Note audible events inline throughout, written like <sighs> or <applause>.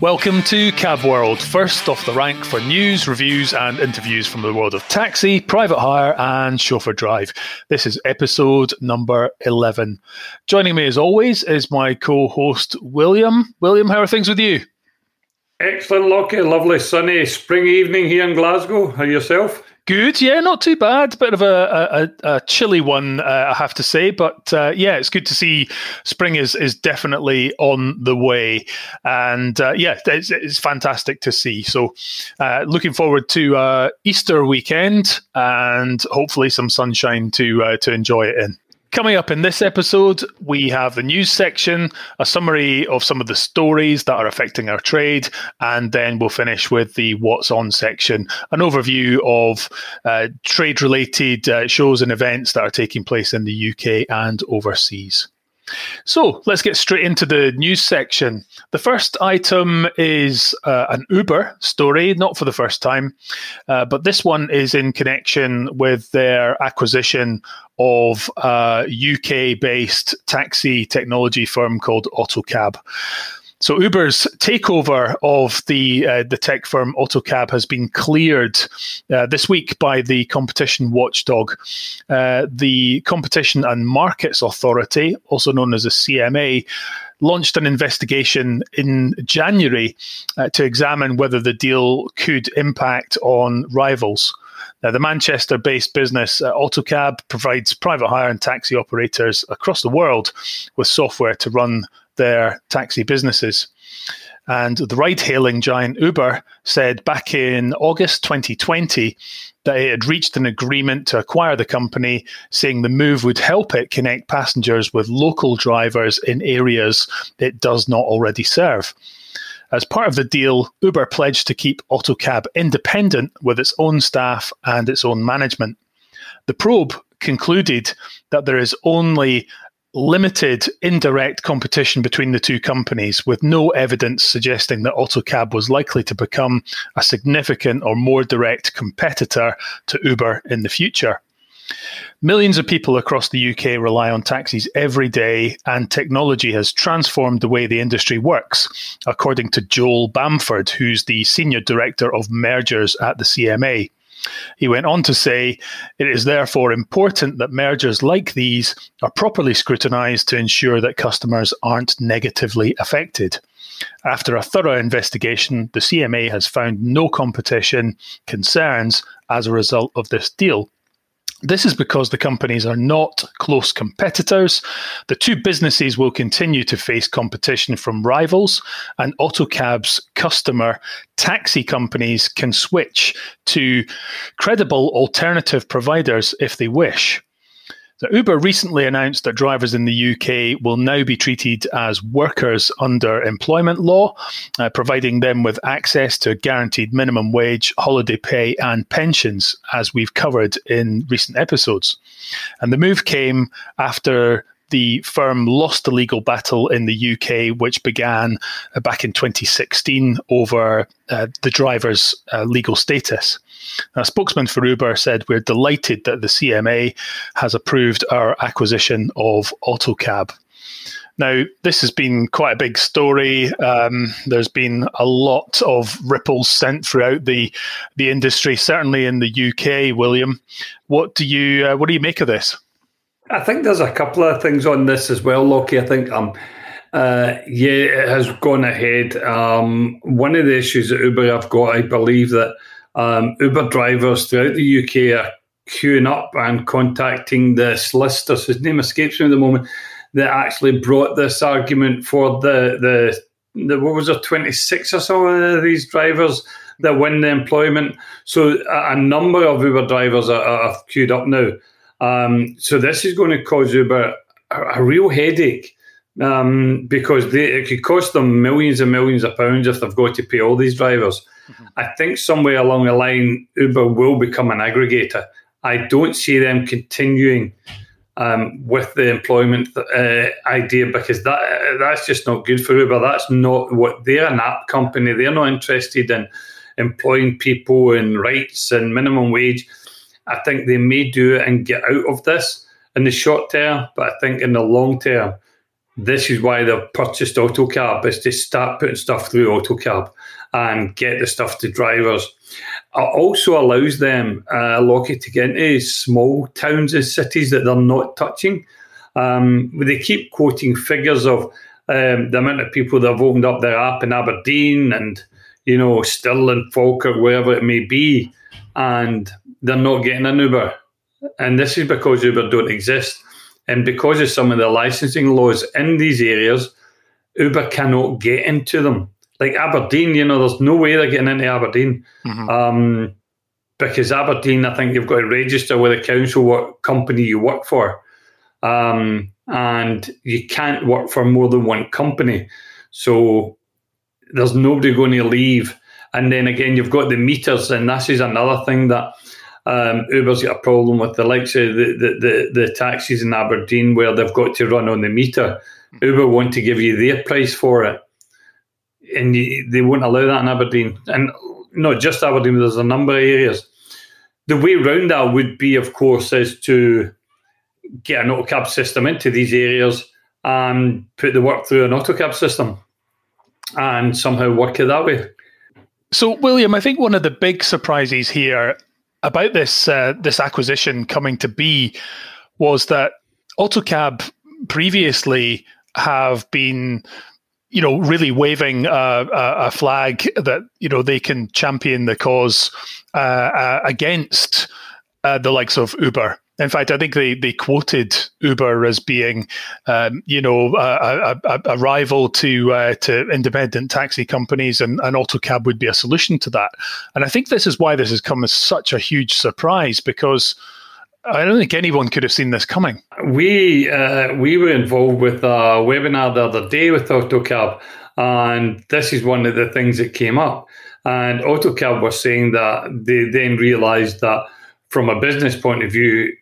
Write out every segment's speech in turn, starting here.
Welcome to Cab World, first off the rank for news, reviews, and interviews from the world of taxi, private hire, and chauffeur drive. This is episode number 11. Joining me, as always, is my co host, William. William, how are things with you? Excellent, Lockie. Lovely sunny spring evening here in Glasgow. How yourself? Good, yeah, not too bad. Bit of a, a, a chilly one, uh, I have to say, but uh, yeah, it's good to see spring is is definitely on the way, and uh, yeah, it's, it's, fantastic to see. So, uh, looking forward to uh, Easter weekend and hopefully some sunshine to uh, to enjoy it in. Coming up in this episode, we have the news section, a summary of some of the stories that are affecting our trade, and then we'll finish with the What's On section, an overview of uh, trade related uh, shows and events that are taking place in the UK and overseas. So let's get straight into the news section. The first item is uh, an Uber story, not for the first time, uh, but this one is in connection with their acquisition of a UK based taxi technology firm called Autocab. So Uber's takeover of the uh, the tech firm Autocab has been cleared uh, this week by the competition watchdog. Uh, the Competition and Markets Authority, also known as the CMA, launched an investigation in January uh, to examine whether the deal could impact on rivals. Now, the Manchester based business uh, Autocab provides private hire and taxi operators across the world with software to run their taxi businesses. And the ride hailing giant Uber said back in August 2020 that it had reached an agreement to acquire the company, saying the move would help it connect passengers with local drivers in areas it does not already serve. As part of the deal, Uber pledged to keep Autocab independent with its own staff and its own management. The probe concluded that there is only limited indirect competition between the two companies with no evidence suggesting that Autocab was likely to become a significant or more direct competitor to Uber in the future. Millions of people across the UK rely on taxis every day, and technology has transformed the way the industry works, according to Joel Bamford, who's the Senior Director of Mergers at the CMA. He went on to say, It is therefore important that mergers like these are properly scrutinised to ensure that customers aren't negatively affected. After a thorough investigation, the CMA has found no competition concerns as a result of this deal. This is because the companies are not close competitors. The two businesses will continue to face competition from rivals, and Autocab's customer taxi companies can switch to credible alternative providers if they wish. So Uber recently announced that drivers in the UK will now be treated as workers under employment law, uh, providing them with access to guaranteed minimum wage, holiday pay, and pensions, as we've covered in recent episodes. And the move came after the firm lost the legal battle in the UK, which began uh, back in 2016 over uh, the driver's uh, legal status. A spokesman for Uber said, We're delighted that the CMA has approved our acquisition of Autocab. Now, this has been quite a big story. Um, there's been a lot of ripples sent throughout the the industry, certainly in the UK. William, what do you uh, what do you make of this? I think there's a couple of things on this as well, Lockie. I think um, uh, yeah, it has gone ahead. Um, one of the issues that Uber have got, I believe that um, Uber drivers throughout the UK are queuing up and contacting the solicitors. His name escapes me at the moment. That actually brought this argument for the the, the what was it, twenty six or so of these drivers that win the employment. So a, a number of Uber drivers are, are queued up now. Um, so this is going to cause Uber a, a real headache um, because they, it could cost them millions and millions of pounds if they've got to pay all these drivers. Mm-hmm. I think somewhere along the line, Uber will become an aggregator. I don't see them continuing um, with the employment uh, idea because that that's just not good for Uber. That's not what they're an app company. They're not interested in employing people and rights and minimum wage. I think they may do it and get out of this in the short term, but I think in the long term, this is why they've purchased AutoCab is to start putting stuff through AutoCab and get the stuff to drivers. It also allows them, uh, Lockie, to get into small towns and cities that they're not touching. Um, they keep quoting figures of um, the amount of people that have opened up their app in Aberdeen and, you know, Stirling, Falkirk, wherever it may be, and they're not getting an Uber. And this is because Uber don't exist. And because of some of the licensing laws in these areas, Uber cannot get into them. Like Aberdeen, you know, there's no way they're getting into Aberdeen. Mm-hmm. Um, because Aberdeen, I think you've got to register with the council what company you work for. Um, and you can't work for more than one company. So there's nobody going to leave. And then again, you've got the meters, and this is another thing that um, Uber's got a problem with the likes of the, the, the, the, taxis in Aberdeen where they've got to run on the meter. Uber want to give you their price for it, and you, they won't allow that in Aberdeen. And not just Aberdeen, there's a number of areas. The way around that would be, of course, is to get an AutoCab system into these areas and put the work through an AutoCab system and somehow work it that way. So, William, I think one of the big surprises here about this uh, this acquisition coming to be was that AutoCab previously have been you know really waving a, a, flag that you know they can champion the cause uh, uh, against uh, the likes of Uber in fact, I think they, they quoted Uber as being, um, you know, a, a, a rival to uh, to independent taxi companies, and, and AutoCab would be a solution to that. And I think this is why this has come as such a huge surprise because I don't think anyone could have seen this coming. We uh, we were involved with a webinar the other day with AutoCab, and this is one of the things that came up. And AutoCab was saying that they then realised that from a business point of view,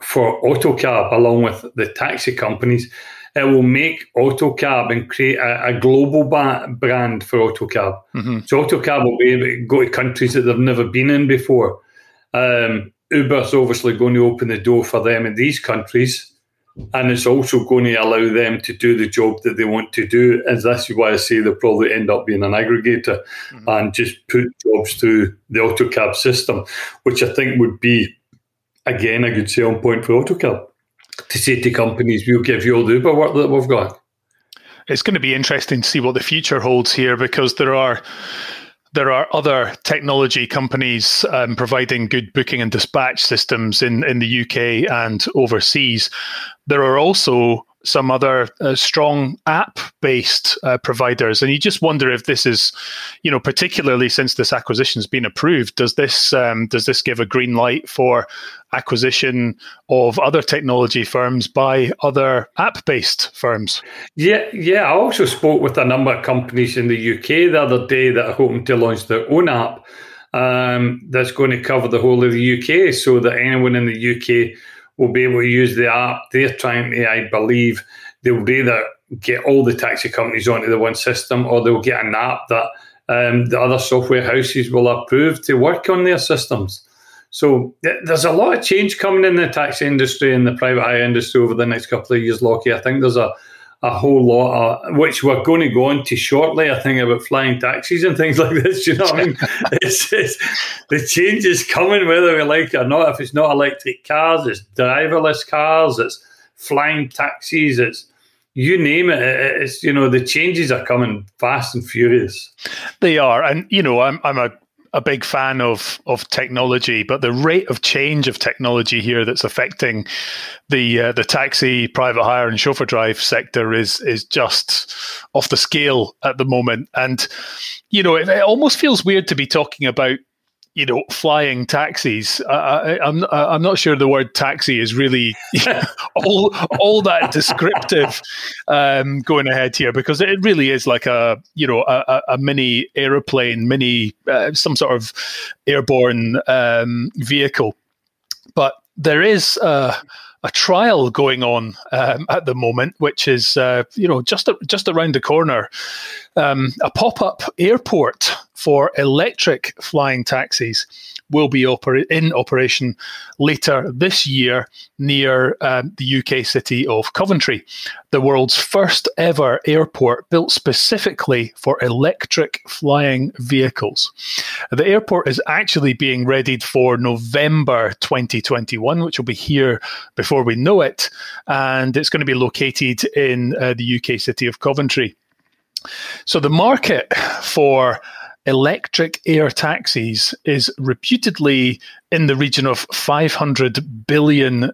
for AutoCab along with the taxi companies. It will make AutoCab and create a, a global ba- brand for AutoCab. Mm-hmm. So AutoCab will be able to go to countries that they've never been in before. Um, Uber's obviously going to open the door for them in these countries, and it's also going to allow them to do the job that they want to do. And that's why I say they'll probably end up being an aggregator mm-hmm. and just put jobs through the AutoCab system, which I think would be again a good selling point for AutoCab to say to companies, we'll give you all the Uber work that we've got. It's going to be interesting to see what the future holds here because there are there are other technology companies um, providing good booking and dispatch systems in, in the UK and overseas. There are also some other uh, strong app-based uh, providers, and you just wonder if this is, you know, particularly since this acquisition has been approved, does this um, does this give a green light for acquisition of other technology firms by other app-based firms? Yeah, yeah. I also spoke with a number of companies in the UK the other day that are hoping to launch their own app um, that's going to cover the whole of the UK, so that anyone in the UK will be able to use the app. They're trying to, I believe, they'll either get all the taxi companies onto the one system or they'll get an app that um, the other software houses will approve to work on their systems. So there's a lot of change coming in the taxi industry and the private hire industry over the next couple of years, Lockie. I think there's a a whole lot, of, which we're going to go into shortly. I think about flying taxis and things <laughs> like this. You know what I mean? <laughs> it's, it's, the change is coming, whether we like it or not. If it's not electric cars, it's driverless cars, it's flying taxis, it's you name it. It's you know the changes are coming fast and furious. They are, and you know I'm I'm a a big fan of of technology, but the rate of change of technology here that's affecting the uh, the taxi, private hire, and chauffeur drive sector is is just off the scale at the moment. And you know, it, it almost feels weird to be talking about you know, flying taxis. I, I'm I'm not sure the word taxi is really <laughs> all all that descriptive um, going ahead here because it really is like a you know a, a mini aeroplane, mini uh, some sort of airborne um, vehicle. But there is. Uh, a trial going on um, at the moment, which is uh, you know just just around the corner, um, a pop up airport for electric flying taxis will be oper- in operation later this year near um, the UK city of Coventry, the world's first ever airport built specifically for electric flying vehicles. The airport is actually being readied for November 2021, which will be here before we know it, and it's going to be located in uh, the UK city of Coventry. So the market for electric air taxis is reputedly in the region of $500 billion.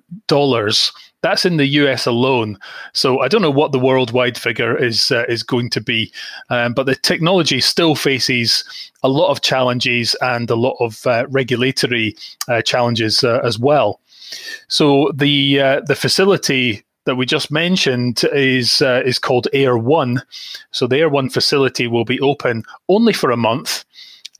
That's in the US alone. So I don't know what the worldwide figure is uh, is going to be, um, but the technology still faces a lot of challenges and a lot of uh, regulatory uh, challenges uh, as well. So the uh, the facility that we just mentioned is uh, is called Air One. So the Air One facility will be open only for a month,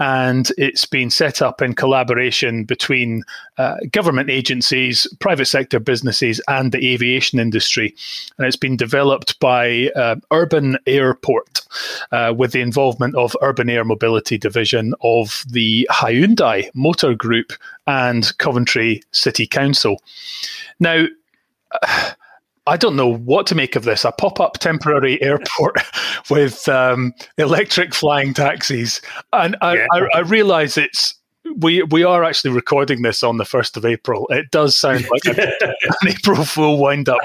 and it's been set up in collaboration between uh, government agencies, private sector businesses, and the aviation industry. And it's been developed by uh, Urban Airport uh, with the involvement of Urban Air Mobility Division of the Hyundai Motor Group and Coventry City Council. Now. I don't know what to make of this. A pop up temporary <laughs> airport with um, electric flying taxis. And I, yeah. I, I realize it's. We we are actually recording this on the first of April. It does sound like a, <laughs> an April Fool wind up,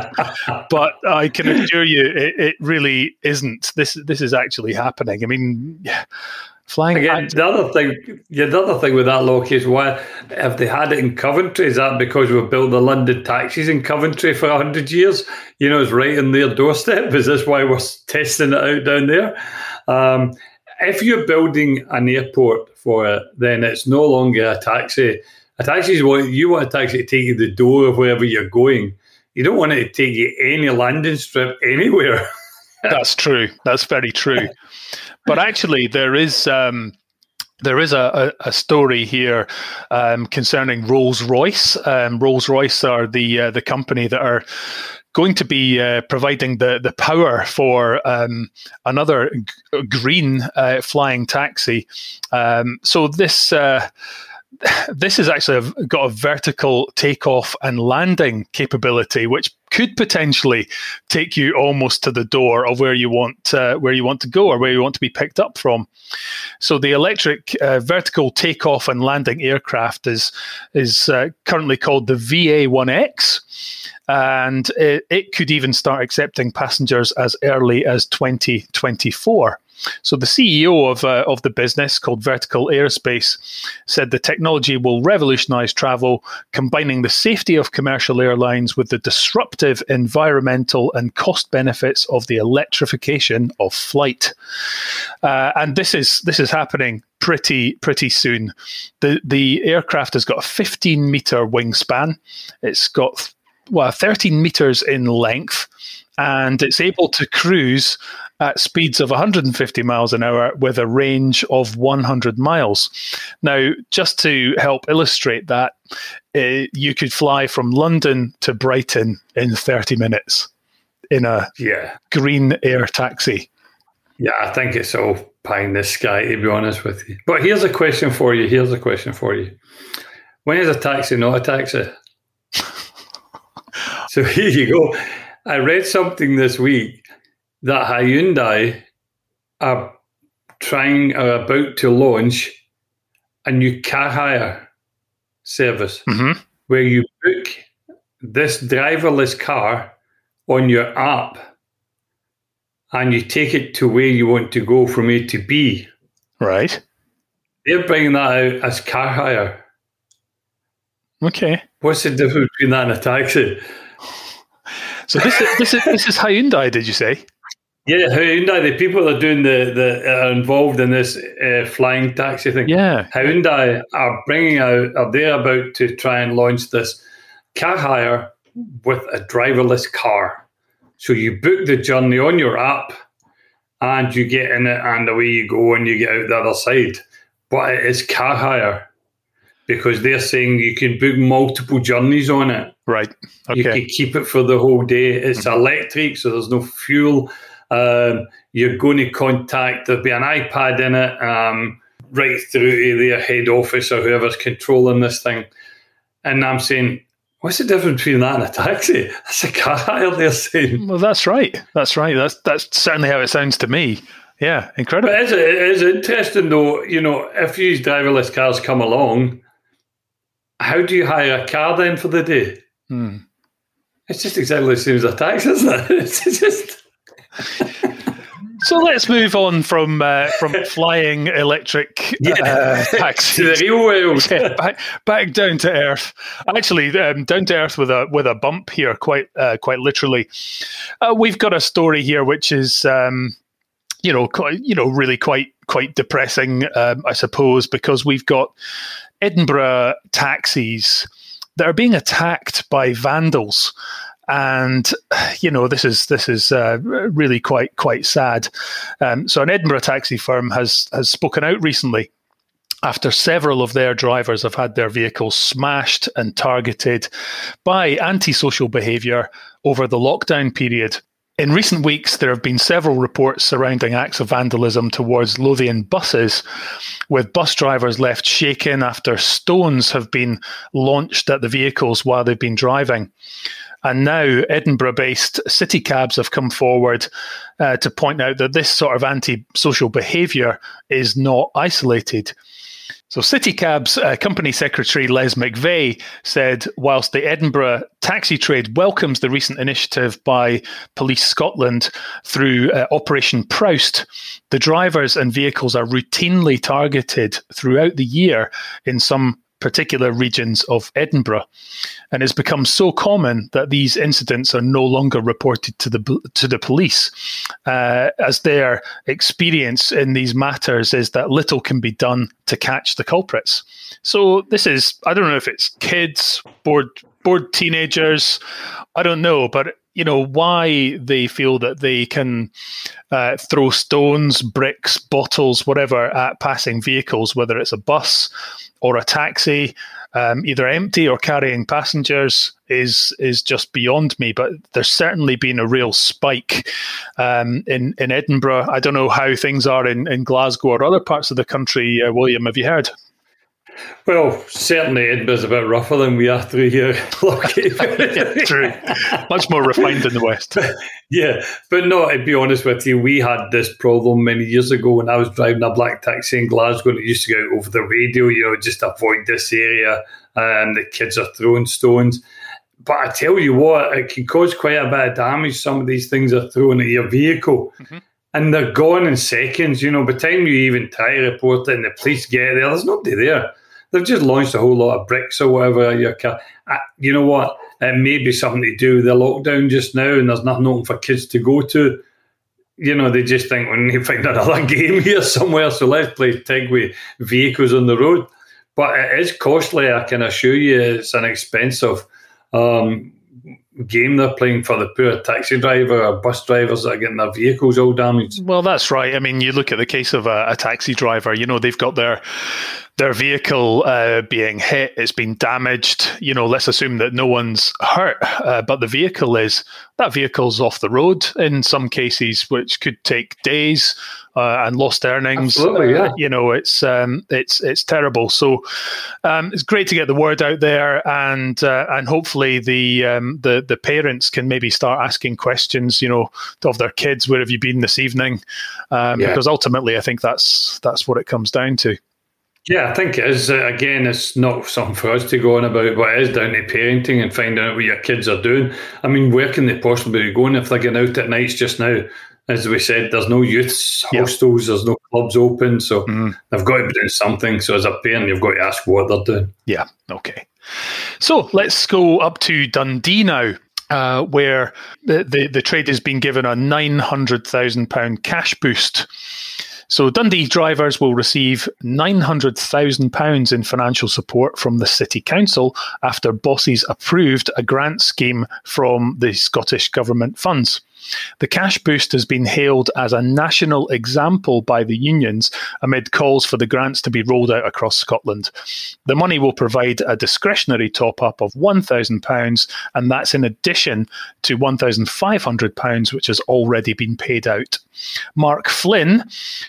but I can assure you, it, it really isn't. This this is actually happening. I mean, Flying Again, the other thing, yeah, the other thing with that, Lockie, is why have they had it in Coventry, is that because we've built the London taxis in Coventry for hundred years? You know, it's right in their doorstep. <laughs> Is this why we're testing it out down there? Um, if you're building an airport for it, then it's no longer a taxi. A taxi is what you want a taxi to take you to the door of wherever you're going. You don't want it to take you any landing strip <laughs> anywhere. That's true. That's very true. <laughs> but actually, there is. Um, there is a, a, a story here um, concerning Rolls Royce. Um, Rolls Royce are the uh, the company that are going to be uh, providing the, the power for um, another g- green uh, flying taxi. Um, so this uh, <sighs> this has actually got a vertical takeoff and landing capability, which could potentially take you almost to the door of where you want uh, where you want to go or where you want to be picked up from. So the electric uh, vertical takeoff and landing aircraft is is uh, currently called the VA1X and it, it, could even start accepting passengers as early as 2024. So the CEO of uh, of the business called Vertical Aerospace said the technology will revolutionize travel, combining the safety of commercial airlines with the disruptive environmental and cost benefits of the electrification of flight. Uh, and this is this is happening pretty pretty soon. The the aircraft has got a 15 meter wingspan. It's got well 13 meters in length and it's able to cruise at speeds of 150 miles an hour with a range of 100 miles. Now, just to help illustrate that, uh, you could fly from London to Brighton in 30 minutes in a yeah. green air taxi. Yeah, I think it's all pie in the sky, to be honest with you. But here's a question for you. Here's a question for you. When is a taxi not a taxi? <laughs> so <laughs> here you go. I read something this week that Hyundai are trying are about to launch a new car hire service mm-hmm. where you book this driverless car on your app and you take it to where you want to go from A to B. Right. They're bringing that out as car hire. Okay. What's the difference between that and a taxi? So this is this is this is Hyundai, did you say? Yeah, Hyundai, the people that are doing the, the are involved in this uh, flying taxi thing. Yeah, Hyundai are bringing out, are they about to try and launch this car hire with a driverless car? So you book the journey on your app, and you get in it, and away you go, and you get out the other side. But it is car hire because they're saying you can book multiple journeys on it. Right. Okay. You can keep it for the whole day. It's mm-hmm. electric, so there's no fuel um, you're going to contact, there'll be an iPad in it. Um, right through to their head office or whoever's controlling this thing. And I'm saying, what's the difference between that and a taxi? <laughs> That's a car hire <laughs> they're saying. Well, that's right. That's right. That's that's certainly how it sounds to me. Yeah, incredible. But it is, it is interesting though, you know, if these driverless cars come along, how do you hire a car then for the day? Hmm. It's just exactly the same as a taxi, isn't it? <laughs> It's just. So let's move on from uh, from <laughs> flying electric uh, taxis <laughs> to the real world. <laughs> Yeah, back, back down to earth. Actually, um, down to earth with a with a bump here, quite uh, quite literally. Uh, we've got a story here which is, um, you know, quite, you know, really quite quite depressing, um, I suppose, because we've got Edinburgh taxis that are being attacked by vandals and <sighs> you know this is this is uh, really quite quite sad. Um, so an Edinburgh taxi firm has has spoken out recently after several of their drivers have had their vehicles smashed and targeted by antisocial behaviour over the lockdown period. In recent weeks, there have been several reports surrounding acts of vandalism towards Lothian buses, with bus drivers left shaken after stones have been launched at the vehicles while they've been driving. And now Edinburgh based city cabs have come forward uh, to point out that this sort of anti-social behaviour is not isolated. So, CityCab's uh, company secretary Les McVeigh said, whilst the Edinburgh taxi trade welcomes the recent initiative by Police Scotland through uh, Operation Proust, the drivers and vehicles are routinely targeted throughout the year in some particular regions of Edinburgh, and it's become so common that these incidents are no longer reported to the to the police, uh, as their experience in these matters is that little can be done to catch the culprits. So this is I don't know if it's kids, bored bored teenagers, I don't know, but you know why they feel that they can uh, throw stones, bricks, bottles, whatever at passing vehicles, whether it's a bus or a taxi, um, either empty or carrying passengers, is is just beyond me. But there's certainly been a real spike um, in in Edinburgh. I don't know how things are in, in Glasgow or other parts of the country. Uh, William, have you heard? Well, certainly Edinburgh's a bit rougher than we are through here. <laughs> yeah, <laughs> true. Much more refined in the West. <laughs> yeah, but no, to be honest with you, we had this problem many years ago when I was driving a black taxi in Glasgow and it used to go over the radio, you know, just avoid this area and the kids are throwing stones. But I tell you what, it can cause quite a bit of damage. Some of these things are thrown at your vehicle. Mm-hmm and they're gone in seconds. You know, by the time you even try to report it and the police get there, there's nobody there. They've just launched a whole lot of bricks or whatever you know what? It may be something to do with the lockdown just now, and there's nothing open for kids to go to. You know, they just think we need to find <laughs> another game here somewhere, so let's play tag with vehicles on the road. But it is costly, I can assure you. It's an expensive um, game they're playing for the poor taxi driver or bus drivers that are getting their vehicles all damaged. Well, that's right. I mean, you look at the case of a, a taxi driver. You know, they've got their their vehicle uh, being hit, it's been damaged. You know, let's assume that no one's hurt, uh, but the vehicle is. That vehicle's off the road in some cases, which could take days uh, and lost earnings. Absolutely, yeah. you know, it's um, it's it's terrible. So um, it's great to get the word out there, and uh, and hopefully the um, the the parents can maybe start asking questions. You know, of their kids, where have you been this evening? Um, yeah. Because ultimately, I think that's that's what it comes down to. Yeah, I think it is. Uh, again, it's not something for us to go on about, but it is down to parenting and finding out what your kids are doing. I mean, where can they possibly be going if they're getting out at nights just now? As we said, there's no youths hostels, there's no clubs open, so mm. they've got to be doing something. So as a parent, you've got to ask what they're doing. Yeah, okay. So let's go up to Dundee now. Uh, where the, the, the trade has been given a £900,000 cash boost so Dundee drivers will receive £900,000 in financial support from the City Council after bosses approved a grant scheme from the Scottish Government funds. The cash boost has been hailed as a national example by the unions amid calls for the grants to be rolled out across Scotland. The money will provide a discretionary top up of £1,000, and that's in addition to £1,500, which has already been paid out. Mark Flynn,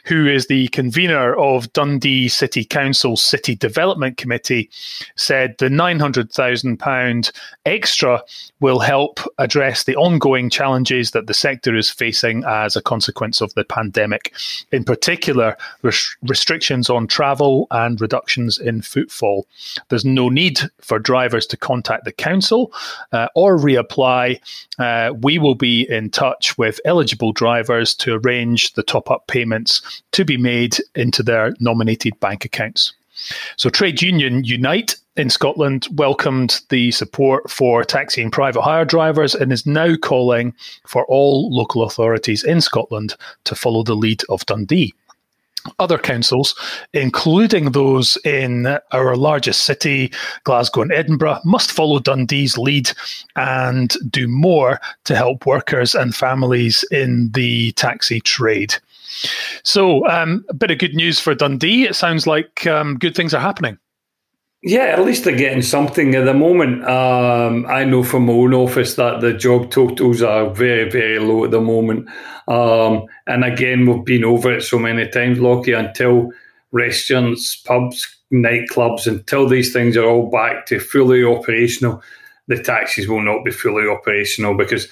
who is the convener of Dundee City Council's City Development Committee, said the £900,000 extra will help address the ongoing challenges that the sector is facing as a consequence of the pandemic. In particular, res- restrictions on travel and reductions in footfall. There's no need for drivers to contact the council uh, or reapply. Uh, we will be in touch with eligible drivers to arrange the top up payments to be made into their nominated bank accounts. So, Trade Union Unite in Scotland welcomed the support for taxi and private hire drivers and is now calling for all local authorities in Scotland to follow the lead of Dundee. Other councils, including those in our largest city, Glasgow and Edinburgh, must follow Dundee's lead and do more to help workers and families in the taxi trade. So, um, a bit of good news for Dundee. It sounds like um, good things are happening. Yeah, at least they're getting something at the moment. Um, I know from my own office that the job totals are very, very low at the moment. Um, and again, we've been over it so many times, Lockie, until restaurants, pubs, nightclubs, until these things are all back to fully operational, the taxis will not be fully operational because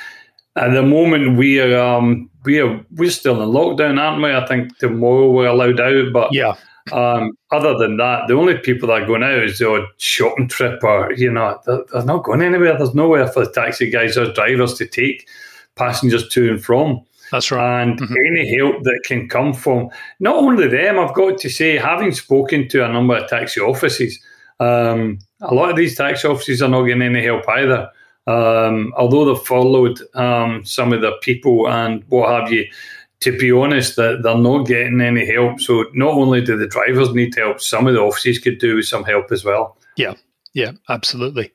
at the moment we are um, we are we're still in lockdown, aren't we? I think tomorrow we're allowed out, but yeah. Um, other than that, the only people that are going out is the odd shopping trip, or you know, they're, they're not going anywhere. There's nowhere for the taxi guys or drivers to take passengers to and from. That's right. And mm-hmm. any help that can come from not only them, I've got to say, having spoken to a number of taxi offices, um, a lot of these taxi offices are not getting any help either. Um, although they've followed um, some of the people and what have you, to be honest, that they're not getting any help. So not only do the drivers need help, some of the offices could do with some help as well. Yeah, yeah, absolutely.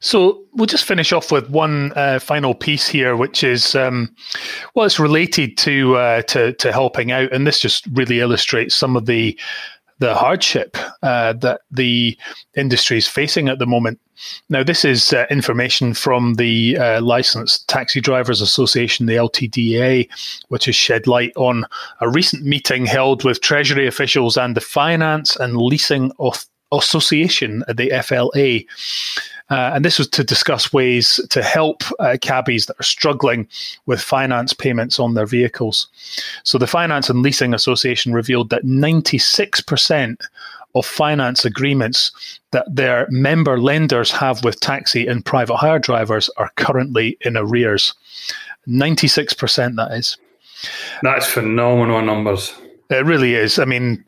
So we'll just finish off with one uh, final piece here, which is um, well, it's related to uh, to to helping out, and this just really illustrates some of the the hardship uh, that the industry is facing at the moment. Now, this is uh, information from the uh, Licensed Taxi Drivers Association, the LTDA, which has shed light on a recent meeting held with Treasury officials and the Finance and Leasing Association, at the FLA. Uh, and this was to discuss ways to help uh, cabbies that are struggling with finance payments on their vehicles. So, the Finance and Leasing Association revealed that 96% of finance agreements that their member lenders have with taxi and private hire drivers are currently in arrears. 96% that is. That's phenomenal numbers. It really is. I mean,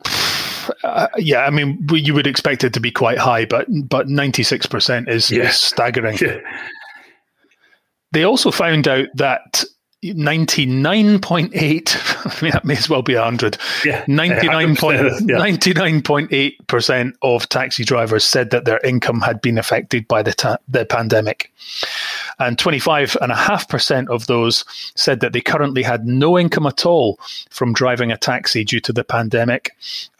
uh, yeah, I mean, you would expect it to be quite high, but but ninety six percent is, staggering. <laughs> Yeah. They also found out that 99.8 <laughs> I mean that may as well be 100 yeah 99.8% of taxi drivers said that their income had been affected by the ta- the pandemic. And 25.5% of those said that they currently had no income at all from driving a taxi due to the pandemic.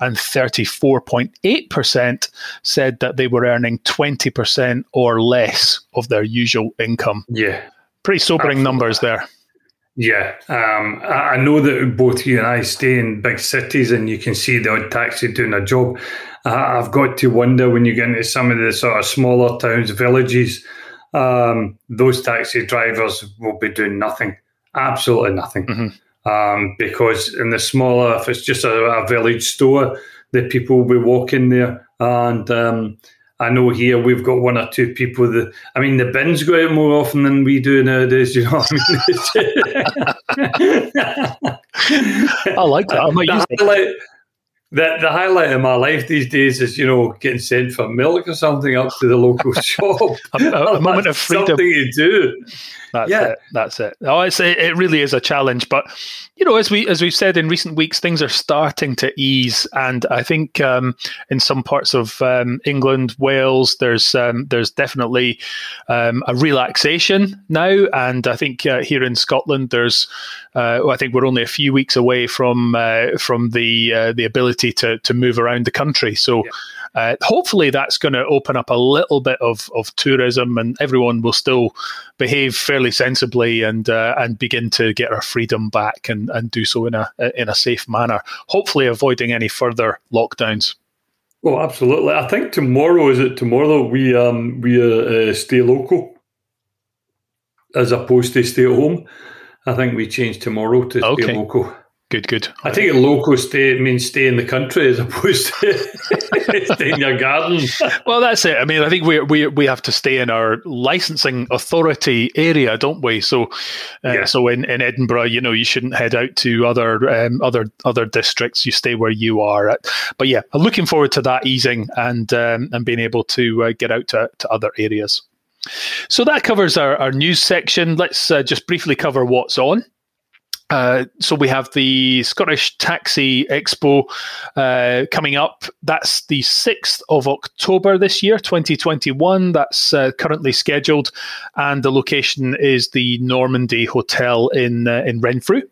And 34.8% said that they were earning 20% or less of their usual income. Yeah. Pretty sobering Absolutely. numbers there yeah, um, I know that both you and I stay in big cities, and you can see the odd taxi doing a job. I've got to wonder when you get into some of the sort of smaller towns, villages, um, those taxi drivers will be doing nothing, absolutely nothing, mm-hmm. um, because in the smaller, if it's just a, a, village store, the people will be walking there, and um, I know here we've got one or two people that I mean the bins go out more often than we do nowadays. You know what I mean? I like that. I might the, highlight, the, the highlight of my life these days is you know getting sent for milk or something up to the local <laughs> shop. a, a, a moment of freedom. Something you do. That's yeah. it. That's it. Oh, it's it, it really is a challenge, but you know, as we as we've said in recent weeks, things are starting to ease, and I think um, in some parts of um, England, Wales, there's um, there's definitely um, a relaxation now, and I think uh, here in Scotland, there's uh, I think we're only a few weeks away from uh, from the uh, the ability to to move around the country. So. Yeah uh, hopefully, that's going to open up a little bit of, of tourism, and everyone will still behave fairly sensibly and uh, and begin to get our freedom back and, and do so in a in a safe manner. Hopefully, avoiding any further lockdowns. Well, absolutely. I think tomorrow is it tomorrow we um we uh, uh stay local as opposed to stay at home. I think we change tomorrow to okay. stay local. Good, good. I think a local stay means stay in the country as <laughs> opposed to <laughs> stay in your garden. <laughs> well, that's it. I mean, I think we we we have to stay in our licensing authority area, don't we? So, uh, yeah. so in, in Edinburgh, you know, you shouldn't head out to other um, other other districts. You stay where you are. At. But yeah, I'm looking forward to that easing and um, and being able to uh, get out to, to other areas. So that covers our, our news section. Let's uh, just briefly cover what's on. Uh, so we have the Scottish Taxi Expo uh, coming up. That's the 6th of October this year, 2021. That's uh, currently scheduled. And the location is the Normandy Hotel in, uh, in Renfrew.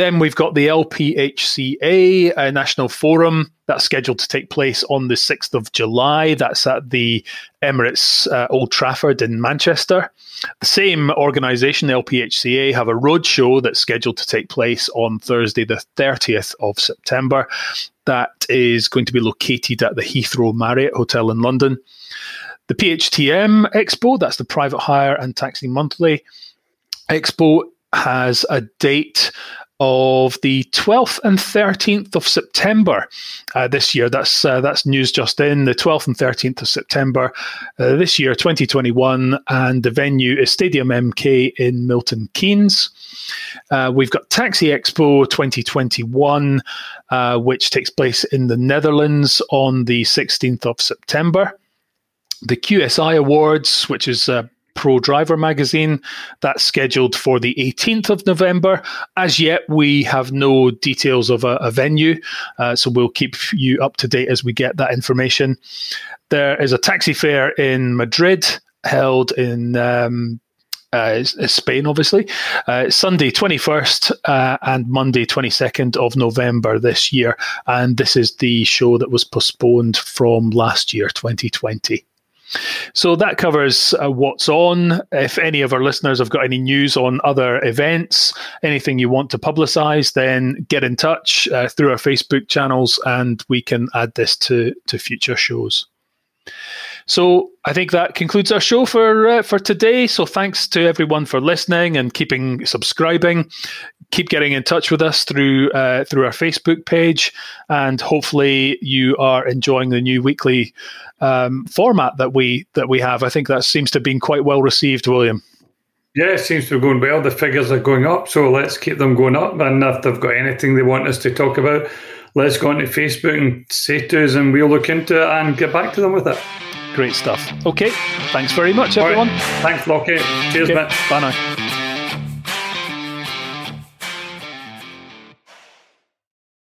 Then we've got the LPHCA uh, National Forum that's scheduled to take place on the 6th of July. That's at the Emirates uh, Old Trafford in Manchester. The same organisation, the LPHCA, have a roadshow that's scheduled to take place on Thursday, the 30th of September. That is going to be located at the Heathrow Marriott Hotel in London. The PHTM Expo, that's the Private Hire and Taxi Monthly Expo, has a date of the 12th and 13th of September uh, this year. That's uh, that's news just in the 12th and 13th of September uh, this year, 2021, and the venue is Stadium MK in Milton Keynes. Uh, we've got Taxi Expo 2021, uh, which takes place in the Netherlands on the 16th of September. The QSI Awards, which is uh, Pro Driver magazine. That's scheduled for the 18th of November. As yet, we have no details of a, a venue, uh, so we'll keep you up to date as we get that information. There is a taxi fair in Madrid held in um, uh, Spain, obviously. Uh, Sunday, 21st, uh, and Monday, 22nd of November this year. And this is the show that was postponed from last year, 2020. So that covers uh, what's on. If any of our listeners have got any news on other events, anything you want to publicize, then get in touch uh, through our Facebook channels and we can add this to, to future shows. So I think that concludes our show for uh, for today. So thanks to everyone for listening and keeping subscribing. Keep getting in touch with us through uh, through our Facebook page, and hopefully you are enjoying the new weekly um, format that we that we have. I think that seems to have been quite well received, William. Yeah, it seems to be going well. The figures are going up, so let's keep them going up. And if they've got anything they want us to talk about, let's go onto Facebook and say to us, and we'll look into it and get back to them with it. Great stuff. Okay, thanks very much, everyone. Right. Thanks, Lockie. Cheers, okay. Bye now.